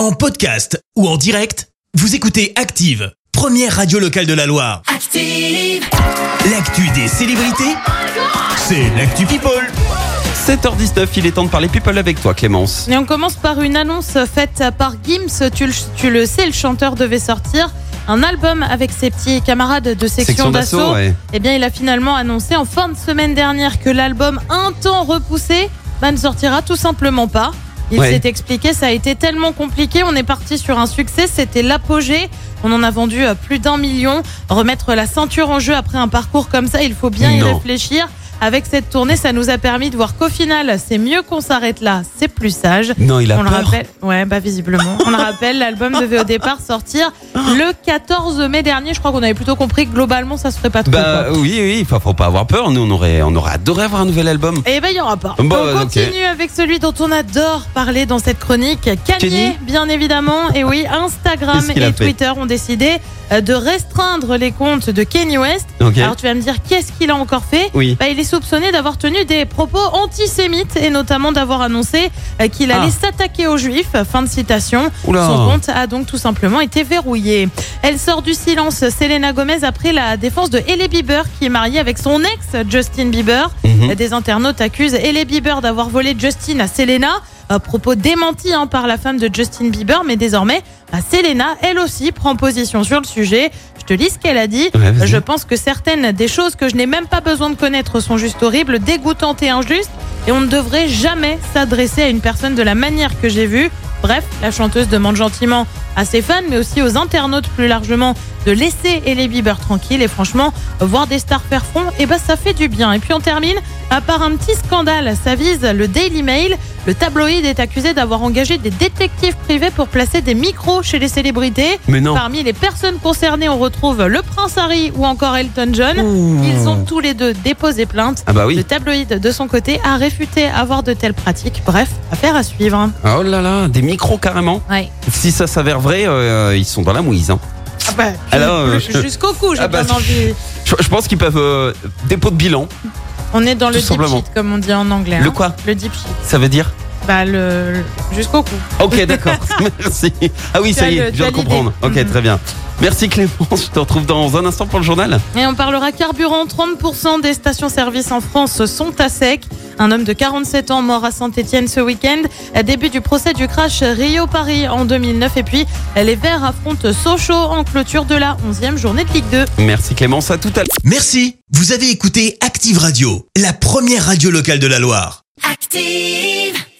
En podcast ou en direct, vous écoutez Active, première radio locale de la Loire. Active. L'actu des célébrités, c'est l'actu People. 7h19, il est temps de parler people avec toi Clémence. Et on commence par une annonce faite par Gims. Tu le, tu le sais, le chanteur devait sortir un album avec ses petits camarades de section, Section d'assaut. ouais. Eh bien, il a finalement annoncé en fin de semaine dernière que l'album un temps repoussé bah, ne sortira tout simplement pas. Il Ouais. s'est expliqué, ça a été tellement compliqué. On est parti sur un succès, c'était l'apogée. On en a vendu euh, plus d'un million. Remettre la ceinture en jeu après un parcours comme ça, il faut bien y réfléchir. Avec cette tournée, ça nous a permis de voir qu'au final, c'est mieux qu'on s'arrête là, c'est plus sage. Non, il a On le peur. rappelle, ouais, bah visiblement. On le rappelle, l'album devait au départ sortir le 14 mai dernier. Je crois qu'on avait plutôt compris que globalement, ça se ferait pas trop. Bah quoi. oui, oui, faut, faut pas avoir peur. Nous, on aurait, on aurait adoré avoir un nouvel album. Et ben il y aura pas. Bon, on ok. continue avec celui dont on adore parler dans cette chronique, Kanye, Kenny bien évidemment. Et oui, Instagram et Twitter ont décidé euh, de restreindre les comptes de Kanye West. Ok. Alors tu vas me dire qu'est-ce qu'il a encore fait? Oui. Bah, il est soupçonné d'avoir tenu des propos antisémites et notamment d'avoir annoncé euh, qu'il allait Ah. s'attaquer aux juifs. Fin de citation. Oula. Son compte a donc tout simplement été verrouillé. Elle sort du silence, Selena Gomez, après la défense de Hailey Bieber, qui est mariée avec son ex, Justin Bieber. Mhm. Des internautes accusent Hailey Bieber d'avoir volé Justin à Selena. À propos démenti hein, par la femme de Justin Bieber, mais désormais, bah, Selena, elle aussi, prend position sur le sujet. Je te lis ce qu'elle a dit. Ouais. Je pense que certaines des choses que je n'ai même pas besoin de connaître sont juste horribles, dégoûtantes et injustes. Et on ne devrait jamais s'adresser à une personne de la manière que j'ai vue. Bref, la chanteuse demande gentiment à ses fans, mais aussi aux internautes plus largement, de laisser Hailey Bieber tranquille. Et franchement, voir des stars faire front, eh ben, ça fait du bien. Et puis on termine, à part un petit scandale, ça vise le Daily Mail. Le tabloïd est accusé d'avoir engagé des détectives privés pour placer des micros chez les célébrités. Mais non. Parmi les personnes concernées, on retrouve le prince Harry ou encore Elton John. Ouh. Ils ont tous les deux déposé plainte. Ah bah Le oui. tabloïd, de son côté, a réfuté avoir de telles pratiques. Bref, affaire à suivre. Oh là là, des micros carrément. Ouais. Si ça s'avère vrai, euh, ils sont dans la mouise. hein. Ah bah, Alors, euh, jusqu'au cou, j'ai Ah bah, pas envie. Je, je pense qu'ils peuvent euh, dépôt de bilan. On est dans le deep simplement. shit, comme on dit en anglais. Le hein. quoi Le deep shit. Ça veut dire Bah, le, jusqu'au cou. Ok, d'accord. Merci. Ah oui, Tu ça as y le- est, je viens as de comprendre. Ok. Mhm. très bien. Merci Clémence. Je te retrouve dans un instant pour le journal. Et on parlera carburant. 30% des stations-service en France sont à sec. Un homme de 47 ans mort à Saint-Etienne ce week-end. Début du procès du crash Rio-Paris en 2009. Et puis, les Verts affrontent Sochaux en clôture de la 11e journée de Ligue 2. Merci Clémence. À tout à l'heure. Merci, vous avez écouté Active Radio, la première radio locale de la Loire. Active.